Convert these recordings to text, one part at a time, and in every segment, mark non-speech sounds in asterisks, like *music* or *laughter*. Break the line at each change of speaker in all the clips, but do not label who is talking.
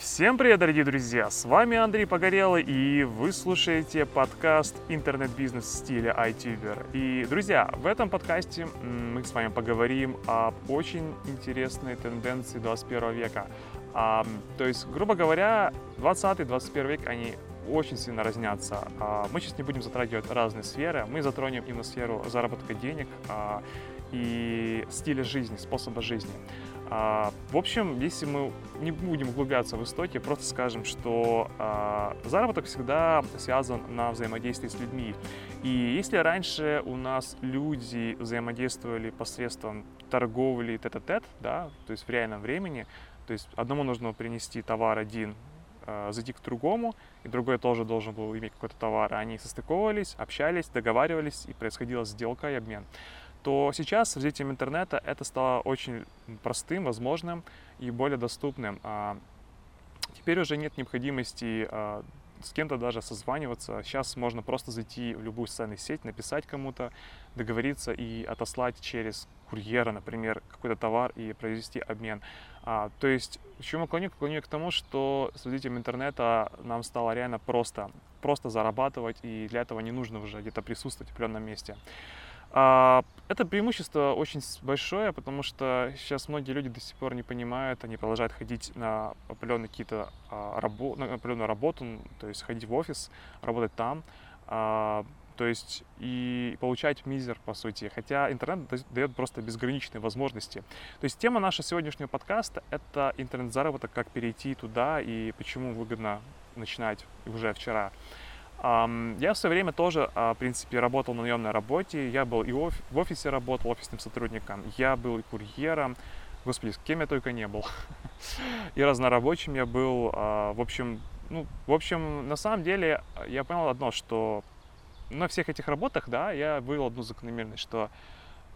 Всем привет, дорогие друзья! С вами Андрей Погорелый, и вы слушаете подкаст «Интернет-бизнес в стиле iTuber». И, друзья, в этом подкасте мы с вами поговорим об очень интересной тенденции 21 века. А, то есть, грубо говоря, 20-21 век, они очень сильно разнятся. А, мы сейчас не будем затрагивать разные сферы, мы затронем именно сферу заработка денег а, и стиля жизни, способа жизни. А, в общем, если мы не будем углубляться в истоки, просто скажем, что а, заработок всегда связан на взаимодействии с людьми. И если раньше у нас люди взаимодействовали посредством торговли тет-а-тет, да, то есть в реальном времени, то есть одному нужно принести товар один, а, зайти к другому, и другой тоже должен был иметь какой-то товар. Они состыковывались, общались, договаривались, и происходила сделка и обмен то сейчас с развитием интернета это стало очень простым, возможным и более доступным. А теперь уже нет необходимости а, с кем-то даже созваниваться. Сейчас можно просто зайти в любую социальную сеть, написать кому-то, договориться и отослать через курьера, например, какой-то товар и произвести обмен. А, то есть, к чему клоню? Клоню к тому, что с развитием интернета нам стало реально просто, просто зарабатывать, и для этого не нужно уже где-то присутствовать в определенном месте. А, это преимущество очень большое, потому что сейчас многие люди до сих пор не понимают, они продолжают ходить на определенные какие-то а, рабо- на определенную работу, то есть ходить в офис, работать там, а, то есть и получать мизер, по сути. Хотя интернет дает просто безграничные возможности. То есть тема нашего сегодняшнего подкаста — это интернет-заработок, как перейти туда и почему выгодно начинать уже вчера. Я в свое время тоже, а, в принципе, работал на наемной работе. Я был и в офисе работал офисным сотрудником, я был и курьером. Господи, с кем я только не был. *laughs* И разнорабочим я был. А, в общем, ну, в общем, на самом деле я понял одно, что на всех этих работах, да, я вывел одну закономерность, что,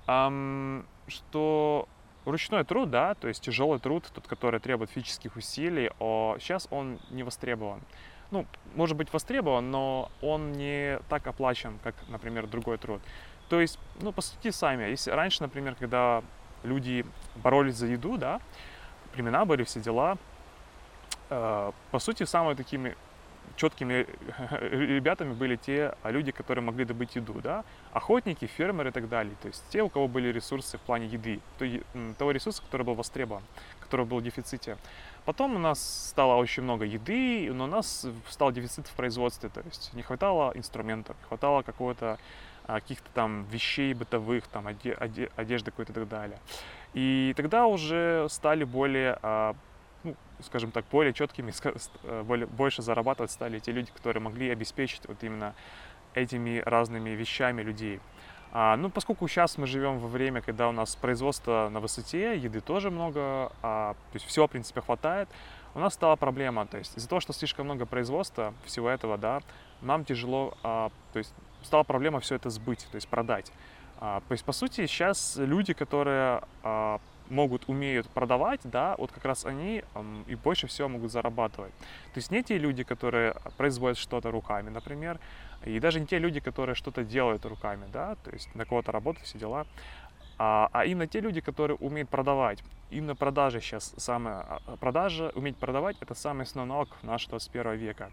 эм, что ручной труд, да, то есть тяжелый труд, тот, который требует физических усилий, о, сейчас он не востребован ну, может быть востребован, но он не так оплачен, как, например, другой труд. То есть, ну, по сути, сами. Если раньше, например, когда люди боролись за еду, да, племена были, все дела, э, по сути, самыми такими четкими ребятами были те люди, которые могли добыть еду, да, охотники, фермеры и так далее, то есть те, у кого были ресурсы в плане еды, то, того ресурса, который был востребован, который был в дефиците. Потом у нас стало очень много еды, но у нас стал дефицит в производстве, то есть не хватало инструментов, не хватало какого-то а, каких-то там вещей бытовых, там одежды какой-то и так далее. И тогда уже стали более, а, скажем так, более четкими, э, более, больше зарабатывать стали те люди, которые могли обеспечить вот именно этими разными вещами людей. А, ну, поскольку сейчас мы живем во время, когда у нас производство на высоте, еды тоже много, а, то есть всего, в принципе, хватает, у нас стала проблема, то есть из-за того, что слишком много производства всего этого, да, нам тяжело, а, то есть стала проблема все это сбыть, то есть продать. А, то есть, по сути, сейчас люди, которые а, могут, умеют продавать, да, вот как раз они и больше всего могут зарабатывать. То есть не те люди, которые производят что-то руками, например, и даже не те люди, которые что-то делают руками, да, то есть на кого-то работают, все дела, а, а именно те люди, которые умеют продавать. Именно продажи сейчас самая, а, продажа, уметь продавать, это самый основной навык нашего 21 века.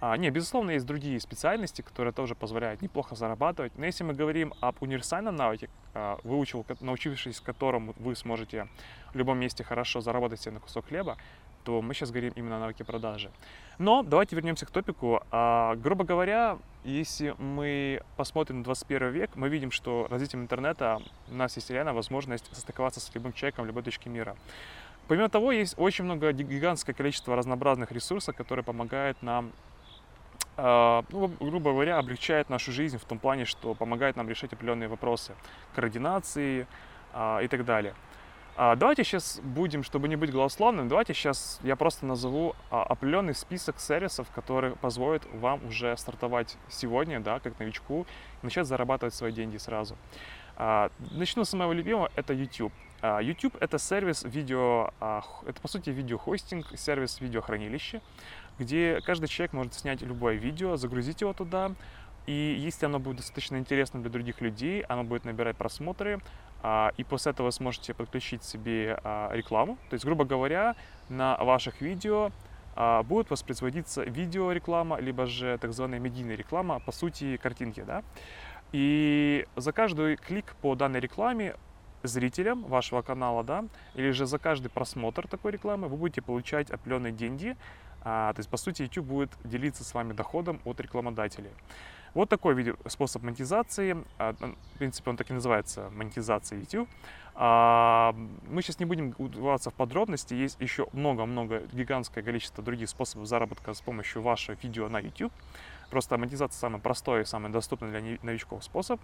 А, не, безусловно, есть другие специальности, которые тоже позволяют неплохо зарабатывать. Но если мы говорим об универсальном навыке, а, выучил, научившись которому вы сможете в любом месте хорошо заработать себе на кусок хлеба, то мы сейчас говорим именно о навыке продажи. Но давайте вернемся к топику. А, грубо говоря, если мы посмотрим на 21 век, мы видим, что развитием интернета у нас есть реально возможность состыковаться с любым человеком в любой точке мира. Помимо того, есть очень много гигантское количество разнообразных ресурсов, которые помогают нам ну, грубо говоря, облегчает нашу жизнь в том плане, что помогает нам решать определенные вопросы координации а, и так далее. А, давайте сейчас будем, чтобы не быть голословным, давайте сейчас я просто назову определенный список сервисов, которые позволят вам уже стартовать сегодня, да, как новичку, начать зарабатывать свои деньги сразу. Начну с моего любимого, это YouTube. YouTube это сервис видео, это по сути видеохостинг, сервис видеохранилища где каждый человек может снять любое видео, загрузить его туда, и если оно будет достаточно интересным для других людей, оно будет набирать просмотры, а, и после этого вы сможете подключить себе а, рекламу. То есть, грубо говоря, на ваших видео а, будет воспроизводиться видеореклама, либо же так называемая медийная реклама, по сути, картинки, да. И за каждый клик по данной рекламе зрителям вашего канала, да, или же за каждый просмотр такой рекламы вы будете получать определенные деньги. А, то есть, по сути, YouTube будет делиться с вами доходом от рекламодателей. Вот такой видео, способ монетизации. А, в принципе, он так и называется, монетизация YouTube. А, мы сейчас не будем удаваться в подробности. Есть еще много-много, гигантское количество других способов заработка с помощью вашего видео на YouTube. Просто монетизация самый простой и самый доступный для новичков способ.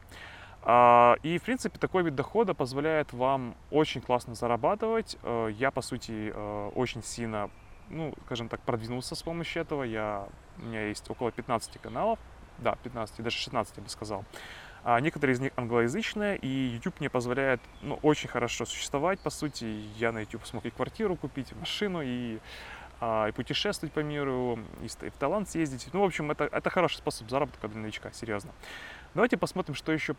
А, и, в принципе, такой вид дохода позволяет вам очень классно зарабатывать. Э, я, по сути, э, очень сильно, ну, скажем так, продвинулся с помощью этого. Я, у меня есть около 15 каналов да, 15, даже 16, я бы сказал. А некоторые из них англоязычные, и YouTube мне позволяет ну, очень хорошо существовать, по сути. Я на YouTube смог и квартиру купить, и машину, и, а, и путешествовать по миру, и, в Таиланд съездить. Ну, в общем, это, это хороший способ заработка для новичка, серьезно. Давайте посмотрим, что еще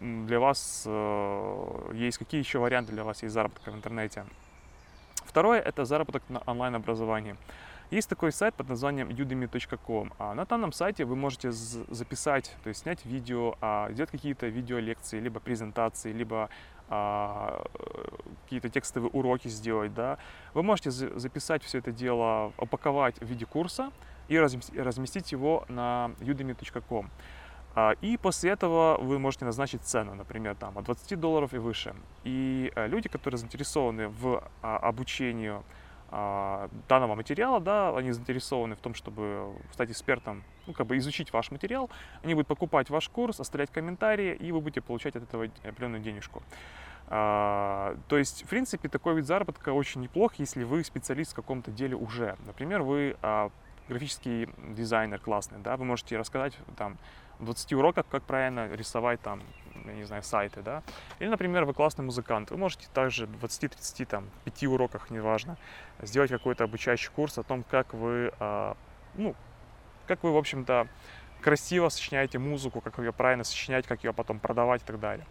для вас э, есть, какие еще варианты для вас есть заработка в интернете. Второе – это заработок на онлайн-образовании. Есть такой сайт под названием udemy.com. А на данном сайте вы можете записать, то есть снять видео, а, сделать какие-то видеолекции, либо презентации, либо а, какие-то текстовые уроки сделать, да. Вы можете записать все это дело, упаковать в виде курса и разместить его на udemy.com. И после этого вы можете назначить цену, например, там, от 20 долларов и выше. И э, люди, которые заинтересованы в обучении а, данного материала, да, они заинтересованы в том, чтобы стать экспертом, ну, как бы изучить ваш материал, они будут покупать ваш курс, оставлять комментарии, и вы будете получать от этого определенную денежку. А, то есть, в принципе, такой вид заработка очень неплох, если вы специалист в каком-то деле уже. Например, вы а, графический дизайнер классный, да, вы можете рассказать там 20 уроках, как правильно рисовать там, я не знаю, сайты, да. Или, например, вы классный музыкант, вы можете также в 20-30, там, 5 уроках, неважно, сделать какой-то обучающий курс о том, как вы, а, ну, как вы, в общем-то, красиво сочиняете музыку, как ее правильно сочинять, как ее потом продавать и так далее.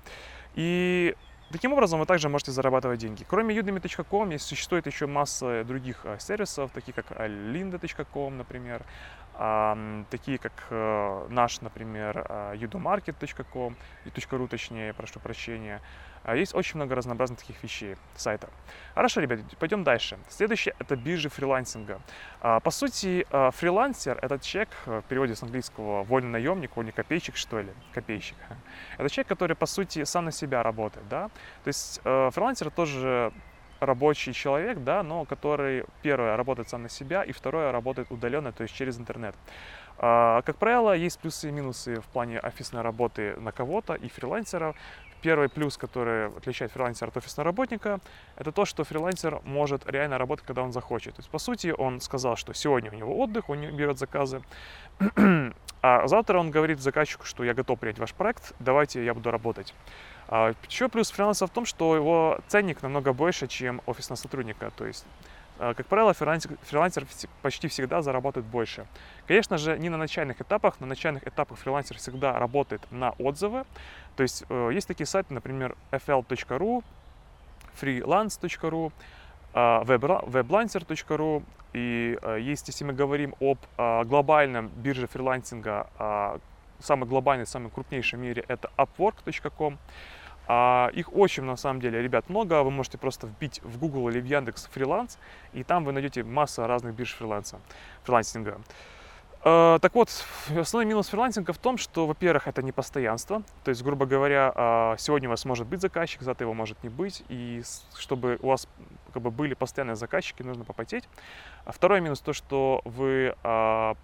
И Таким образом, вы также можете зарабатывать деньги. Кроме udemy.com, существует еще масса других а, сервисов, такие как lynda.com, например, такие как э, наш, например, udomarket.com, .ru точнее, прошу прощения. А, есть очень много разнообразных таких вещей, сайтов. Хорошо, ребят, пойдем дальше. Следующее – это биржи фрилансинга. А, по сути, фрилансер – это человек, э, в переводе с английского вольный наемник, вольный копейщик, что ли, копейщик. *laughs* Это человек, который, по сути, сам на себя работает, да. То есть э, фрилансер тоже рабочий человек, да, но который, первое, работает сам на себя, и второе, работает удаленно, то есть через интернет. А, как правило, есть плюсы и минусы в плане офисной работы на кого-то и фрилансера. Первый плюс, который отличает фрилансера от офисного работника, это то, что фрилансер может реально работать, когда он захочет. То есть, по сути, он сказал, что сегодня у него отдых, он не берет заказы, а завтра он говорит заказчику, что я готов принять ваш проект, давайте я буду работать. А, Еще плюс фриланса в том, что его ценник намного больше, чем офисного сотрудника. То есть, а, как правило, фрилансер, фрилансер почти всегда зарабатывает больше. Конечно же, не на начальных этапах. На начальных этапах фрилансер всегда работает на отзывы. То есть, э, есть такие сайты, например, fl.ru, freelance.ru, weblancer.ru. И э, есть, если мы говорим об глобальном бирже фрилансинга, самый глобальный, самый крупнейший в мире, это upwork.com. А их очень, на самом деле, ребят, много. Вы можете просто вбить в Google или в Яндекс фриланс, и там вы найдете массу разных бирж фриланса, фрилансинга. Uh, так вот, основной минус фрилансинга в том, что, во-первых, это не постоянство. То есть, грубо говоря, uh, сегодня у вас может быть заказчик, завтра его может не быть. И чтобы у вас как бы, были постоянные заказчики, нужно попотеть. А второй минус то, что вы uh,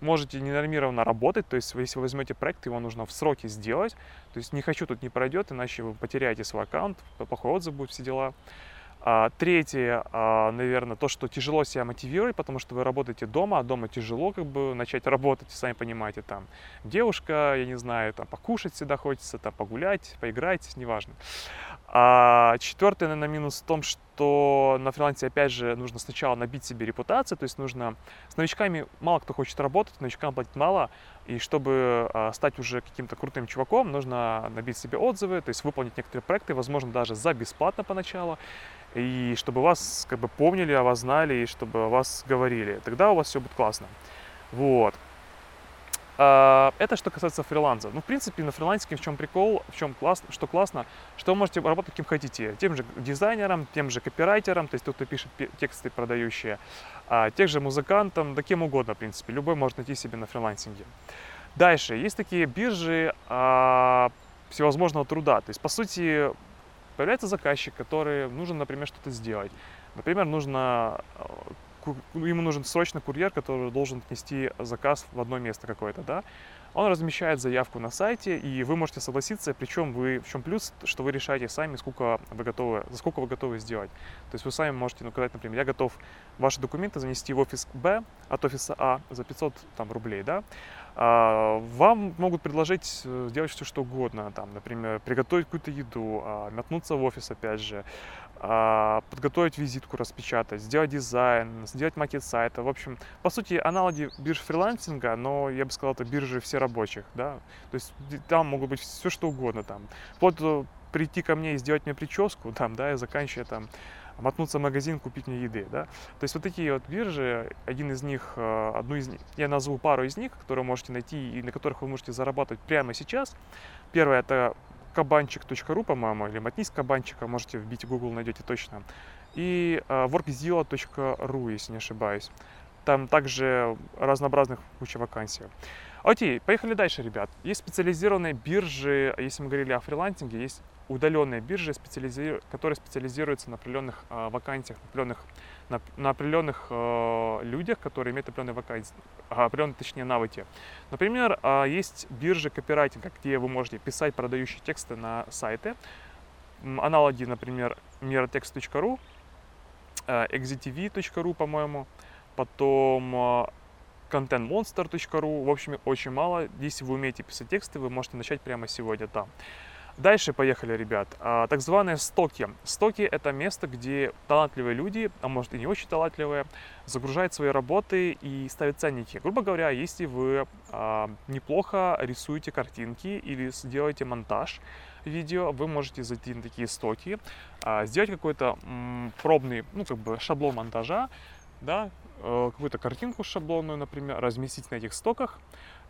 можете ненормированно работать, то есть если вы возьмете проект, его нужно в сроки сделать, то есть не хочу тут не пройдет, иначе вы потеряете свой аккаунт, плохой отзыв будет, все дела. А, третье, а, наверное, то, что тяжело себя мотивировать, потому что вы работаете дома, а дома тяжело как бы начать работать, сами понимаете, там девушка, я не знаю, там покушать всегда хочется, там погулять, поиграть, неважно. А четвертый, наверное, минус в том, что на фрилансе, опять же, нужно сначала набить себе репутацию, то есть нужно... С новичками мало кто хочет работать, новичкам платить мало, и чтобы а, стать уже каким-то крутым чуваком, нужно набить себе отзывы, то есть выполнить некоторые проекты, возможно, даже за бесплатно поначалу, и чтобы вас как бы помнили, о вас знали, и чтобы о вас говорили. Тогда у вас все будет классно. Вот. А, это что касается фриланса. Ну, в принципе, на фрилансе в чем прикол, в чем классно, что классно, что вы можете работать кем хотите. Тем же дизайнером, тем же копирайтером, то есть тот, кто пишет тексты продающие, а, тех же музыкантом, да кем угодно, в принципе. Любой может найти себе на фрилансинге. Дальше, есть такие биржи а, всевозможного труда. То есть, по сути, появляется заказчик, который нужен, например, что-то сделать. Например, нужно ну, ему нужен срочно курьер, который должен отнести заказ в одно место какое-то, да, он размещает заявку на сайте, и вы можете согласиться, причем вы, в чем плюс, что вы решаете сами, сколько вы готовы, за сколько вы готовы сделать. То есть вы сами можете указать, ну, например, я готов ваши документы занести в офис Б от офиса А за 500 там, рублей, да, а, вам могут предложить э, сделать все что угодно, там, например, приготовить какую-то еду, а, метнуться в офис опять же, подготовить визитку, распечатать, сделать дизайн, сделать макет сайта. В общем, по сути, аналоги бирж фрилансинга, но я бы сказал, это биржи все рабочих, да. То есть там могут быть все что угодно, там, вплоть до прийти ко мне и сделать мне прическу, там, да, и заканчивая там мотнуться в магазин, купить мне еды, да. То есть вот такие вот биржи, один из них, э, одну из них, я назову пару из них, которые можете найти и на которых вы можете зарабатывать прямо сейчас. Первое это кабанчик.ру, по-моему, или мотнись кабанчика, можете вбить в Google, найдете точно. И uh, workzilla.ru, если не ошибаюсь. Там также разнообразных куча вакансий. Окей, поехали дальше, ребят. Есть специализированные биржи, если мы говорили о фрилансинге, есть удаленные биржи, специализи... которые специализируются на определенных э, вакансиях, на определенных, на, на определенных э, людях, которые имеют определенные вакансии, определенные, точнее, навыки. Например, э, есть биржи копирайтинга, где вы можете писать продающие тексты на сайты. Аналоги, например, miratext.ru, exitv.ru, по-моему, потом contentmonster.ru, в общем, очень мало. Если вы умеете писать тексты, вы можете начать прямо сегодня там. Дальше поехали, ребят. А, так званые стоки. Стоки – это место, где талантливые люди, а может и не очень талантливые, загружают свои работы и ставят ценники. Грубо говоря, если вы а, неплохо рисуете картинки или сделаете монтаж видео, вы можете зайти на такие стоки, а, сделать какой-то пробный, ну, как бы шаблон монтажа, да, какую-то картинку шаблонную, например, разместить на этих стоках,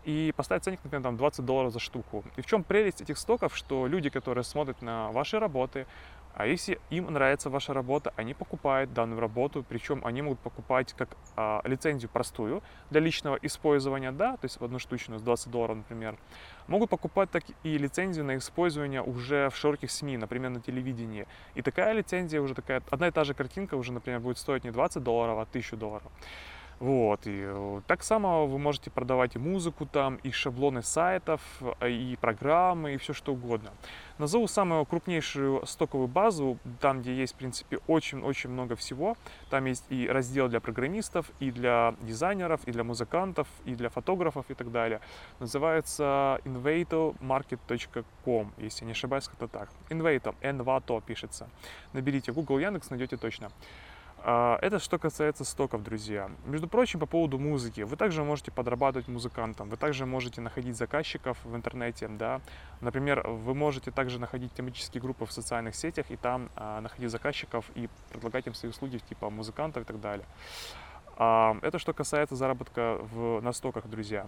и поставить ценник, например, там 20 долларов за штуку. И в чем прелесть этих стоков, что люди, которые смотрят на ваши работы, а если им нравится ваша работа, они покупают данную работу, причем они могут покупать как а, лицензию простую для личного использования, да, то есть в одну штучную с 20 долларов, например. Могут покупать так и лицензию на использование уже в широких СМИ, например, на телевидении. И такая лицензия уже такая, одна и та же картинка уже, например, будет стоить не 20 долларов, а 1000 долларов. Вот, и э, так само вы можете продавать и музыку там, и шаблоны сайтов, э, и программы, и все что угодно. Назову самую крупнейшую стоковую базу, там, где есть, в принципе, очень-очень много всего. Там есть и раздел для программистов, и для дизайнеров, и для музыкантов, и для фотографов и так далее. Называется invatomarket.com, если не ошибаюсь, как-то так. Invato, Envato пишется. Наберите Google, Яндекс, найдете точно. А, это что касается стоков, друзья. Между прочим, по поводу музыки. Вы также можете подрабатывать музыкантом, вы также можете находить заказчиков в интернете, да. Например, вы можете также находить тематические группы в социальных сетях и там а, находить заказчиков и предлагать им свои услуги типа музыкантов и так далее. А, это что касается заработка в, на стоках, друзья.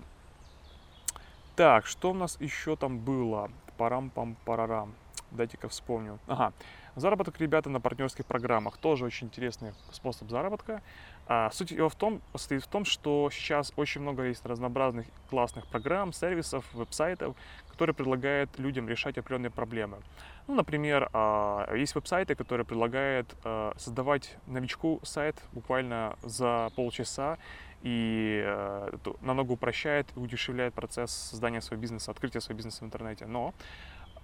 Так, что у нас еще там было? Парам-пам-парарам. Дайте-ка вспомню. Ага. Заработок, ребята, на партнерских программах тоже очень интересный способ заработка. А, суть его в том, состоит в том, что сейчас очень много есть разнообразных классных программ, сервисов, веб-сайтов, которые предлагают людям решать определенные проблемы. Ну, например, а, есть веб-сайты, которые предлагают а, создавать новичку сайт буквально за полчаса и э, намного упрощает и удешевляет процесс создания своего бизнеса, открытия своего бизнеса в интернете. Но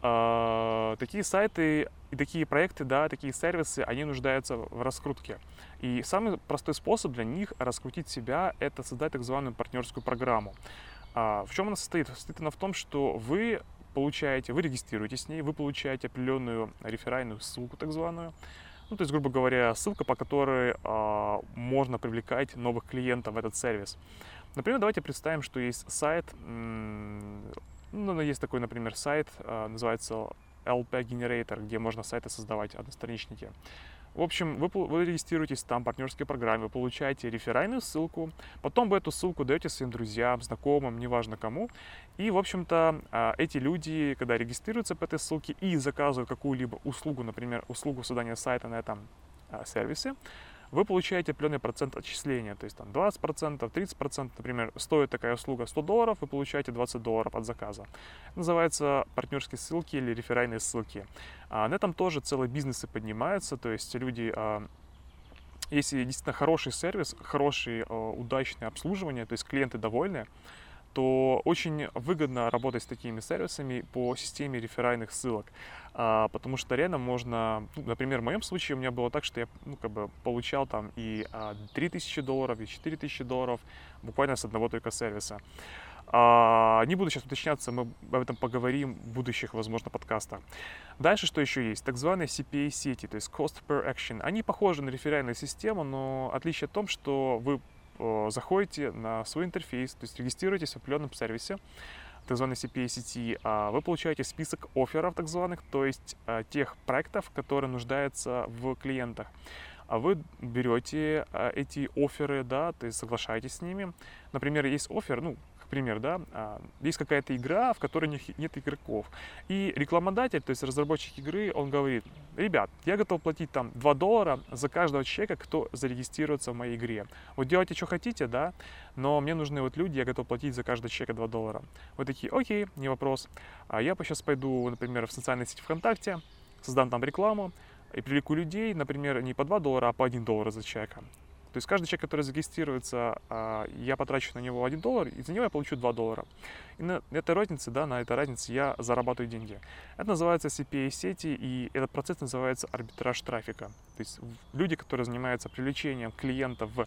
такие сайты и такие проекты, да, такие сервисы, они нуждаются в раскрутке. И самый простой способ для них раскрутить себя – это создать так называемую партнерскую программу. А, в чем она состоит? Состоит она в том, что вы получаете, вы регистрируетесь с ней, вы получаете определенную реферальную ссылку, так званую. Ну, то есть, грубо говоря, ссылка, по которой а, можно привлекать новых клиентов в этот сервис. Например, давайте представим, что есть сайт, ну, есть такой, например, сайт, а, называется LP Generator, где можно сайты создавать, одностраничники. В общем, вы, вы регистрируетесь там, в партнерской программе, вы получаете реферальную ссылку, потом вы эту ссылку даете своим друзьям, знакомым, неважно кому. И, в общем-то, а, эти люди, когда регистрируются по этой ссылке и заказывают какую-либо услугу, например, услугу создания сайта на этом а, сервисе, вы получаете определенный процент отчисления, то есть там 20%, 30%, например, стоит такая услуга 100 долларов, вы получаете 20 долларов от заказа. Называется партнерские ссылки или реферальные ссылки. А на этом тоже целые бизнесы поднимаются, то есть люди а, если действительно хороший сервис, хорошее, а, удачное обслуживание, то есть клиенты довольны, то очень выгодно работать с такими сервисами по системе реферальных ссылок, а, потому что реально можно, ну, например, в моем случае у меня было так, что я ну, как бы получал там и а, 3000 долларов, и 4000 долларов буквально с одного только сервиса. А, не буду сейчас уточняться, мы об этом поговорим в будущих, возможно, подкастах. Дальше что еще есть? Так званые CPA сети, то есть Cost Per Action. Они похожи на реферальную систему, но отличие в том, что вы заходите на свой интерфейс, то есть регистрируетесь в определенном сервисе, так званой CPA сети, а вы получаете список офферов так званых, то есть э, тех проектов, которые нуждаются в клиентах. А вы берете э, эти оферы, да, то есть соглашаетесь с ними. Например, есть офер, ну, пример, да, а, есть какая-то игра, в которой нет игроков. И рекламодатель, то есть разработчик игры, он говорит, ребят, я готов платить там 2 доллара за каждого человека, кто зарегистрируется в моей игре. Вот делайте, что хотите, да, но мне нужны вот люди, я готов платить за каждого человека 2 доллара. Вы такие, окей, не вопрос. А я сейчас пойду, например, в социальной сети ВКонтакте, создам там рекламу, и привлеку людей, например, не по 2 доллара, а по 1 доллар за человека. То есть каждый человек, который зарегистрируется, а, я потрачу на него 1 доллар, и за него я получу 2 доллара. И на этой разнице, да, на этой разнице я зарабатываю деньги. Это называется CPA-сети, и этот процесс называется арбитраж трафика. То есть люди, которые занимаются привлечением клиентов в,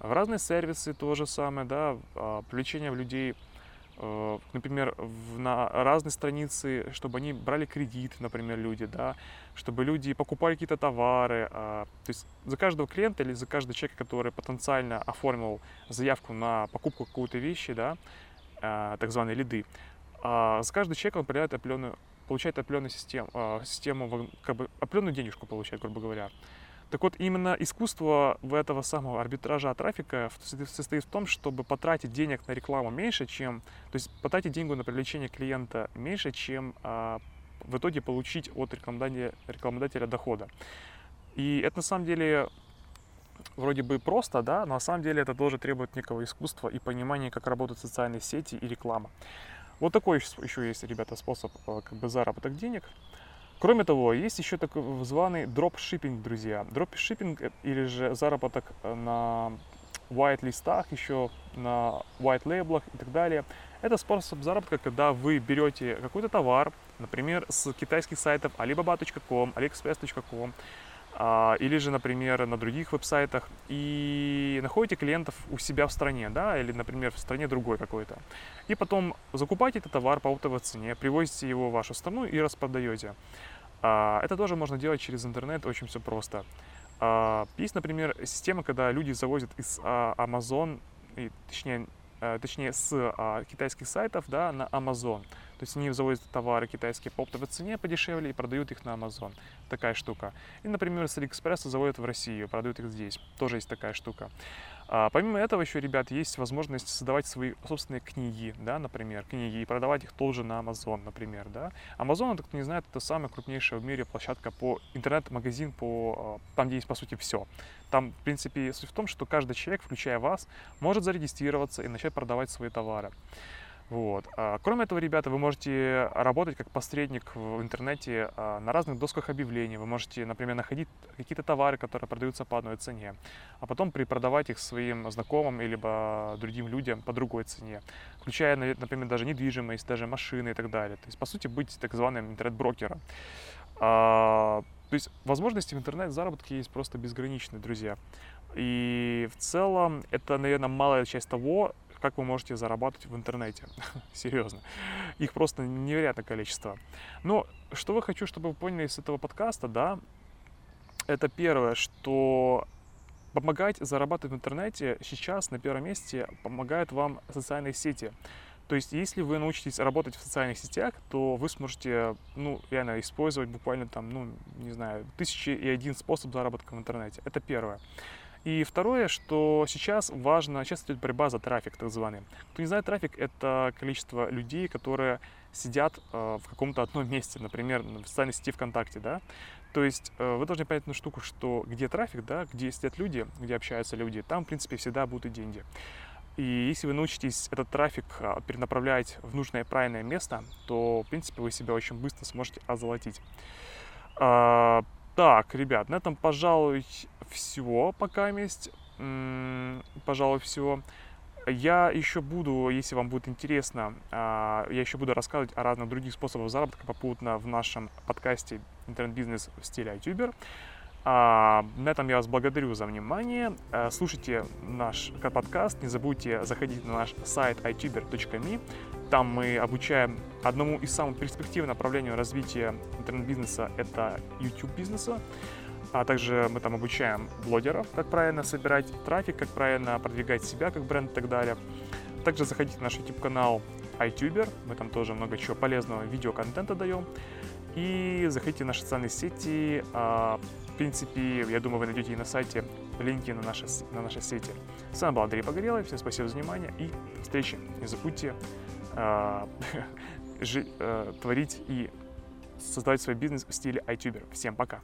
в разные сервисы, то же самое, да, а, привлечением людей Э, например, на разные страницы, чтобы они брали кредит, например, люди, да, чтобы люди покупали какие-то товары. А, то есть за каждого клиента или за каждого человека, который потенциально оформил заявку на покупку какой-то вещи, да, а, так званые лиды, а, за каждый человек он определяет определенную, получает определенную систему, систему, как бы определенную денежку получает, грубо говоря. Так вот, именно искусство в этого самого арбитража трафика состоит в том, чтобы потратить денег на рекламу меньше, чем, то есть потратить деньги на привлечение клиента меньше, чем а, в итоге получить от рекламодателя, рекламодателя дохода. И это на самом деле вроде бы просто, да, но на самом деле это тоже требует некого искусства и понимания, как работают социальные сети и реклама. Вот такой еще есть, ребята, способ а, как бы заработок денег. Кроме того, есть еще так званый дропшиппинг, друзья. Дропшиппинг или же заработок э, на white list ах, еще на white label ах и так далее. Это способ заработка, когда вы берете какой-то товар, например, с китайских сайтов alibaba.com, aliexpress.com, или же, например, на других веб-сайтах, и находите клиентов у себя в стране, да, или, например, в стране другой какой-то. И потом закупаете этот товар по оптовой цене, привозите его в вашу страну и распродаете. А, это тоже можно делать через интернет, очень все просто. А, есть, например, система, когда люди завозят из Amazon, точнее, точнее с китайских сайтов да, на Amazon. То есть они завозят товары китайские по оптовой цене подешевле и продают их на Amazon. Такая штука. И, например, с Алиэкспресса заводят в Россию, продают их здесь. Тоже есть такая штука. А, помимо этого еще, ребят, есть возможность создавать свои собственные книги, да, например, книги, и продавать их тоже на Amazon, например, да. Amazon, это кто не знает, это самая крупнейшая в мире площадка по интернет-магазин, по, а, там, где есть, по сути, все. Там, в принципе, суть в том, что каждый человек, включая вас, может зарегистрироваться и начать продавать свои товары. Вот. А, кроме этого, ребята, вы можете работать как посредник в интернете а, на разных досках объявлений. Вы можете, например, находить какие-то товары, которые продаются по одной цене, а потом припродавать их своим знакомым или другим людям по другой цене, включая, например, даже недвижимость, даже машины и так далее. То есть, по сути, быть так званым интернет-брокером. А, то есть возможности в интернет-заработке есть просто безграничные, друзья. И в целом это, наверное, малая часть того, как вы можете зарабатывать в интернете. *laughs* Серьезно. Их просто невероятное количество. Но что я хочу, чтобы вы поняли из этого подкаста, да, это первое, что помогать зарабатывать в интернете сейчас на первом месте помогают вам социальные сети. То есть, если вы научитесь работать в социальных сетях, то вы сможете, ну, реально использовать буквально там, ну, не знаю, тысячи и один способ заработка в интернете. Это первое. И второе, что сейчас важно, сейчас идет борьба за трафик, так званый. Кто не знает, трафик — это количество людей, которые сидят э, в каком-то одном *laughs* месте, например, в социальной сети ВКонтакте, да. То есть э, вы должны понять одну штуку, что где трафик, да, где сидят люди, где общаются люди, там, в принципе, всегда будут и деньги. И если вы научитесь этот трафик а, перенаправлять в нужное правильное место, то, в принципе, вы себя очень быстро сможете озолотить. Так, ребят, на этом, пожалуй, все пока есть. Пожалуй, все. Я еще буду, если вам будет интересно, а, я еще буду рассказывать о разных других способах заработка попутно в нашем подкасте «Интернет-бизнес в стиле айтюбер». А, на этом я вас благодарю за внимание. А, слушайте наш подкаст, не забудьте заходить на наш сайт ituber.me. Там мы обучаем одному из самых перспективных направлений развития интернет-бизнеса – это YouTube-бизнеса. А также мы там обучаем блогеров, как правильно собирать трафик, как правильно продвигать себя как бренд и так далее. Также заходите на наш YouTube-канал iTuber, мы там тоже много чего полезного видеоконтента даем. И заходите в наши социальные сети, а, в принципе, я думаю, вы найдете и на сайте линки на наши, на наши сети. С вами был Андрей Погорелый. Всем спасибо за внимание и встречи. Не забудьте э, *laughs* жи, э, творить и создавать свой бизнес в стиле iTuber. Всем пока!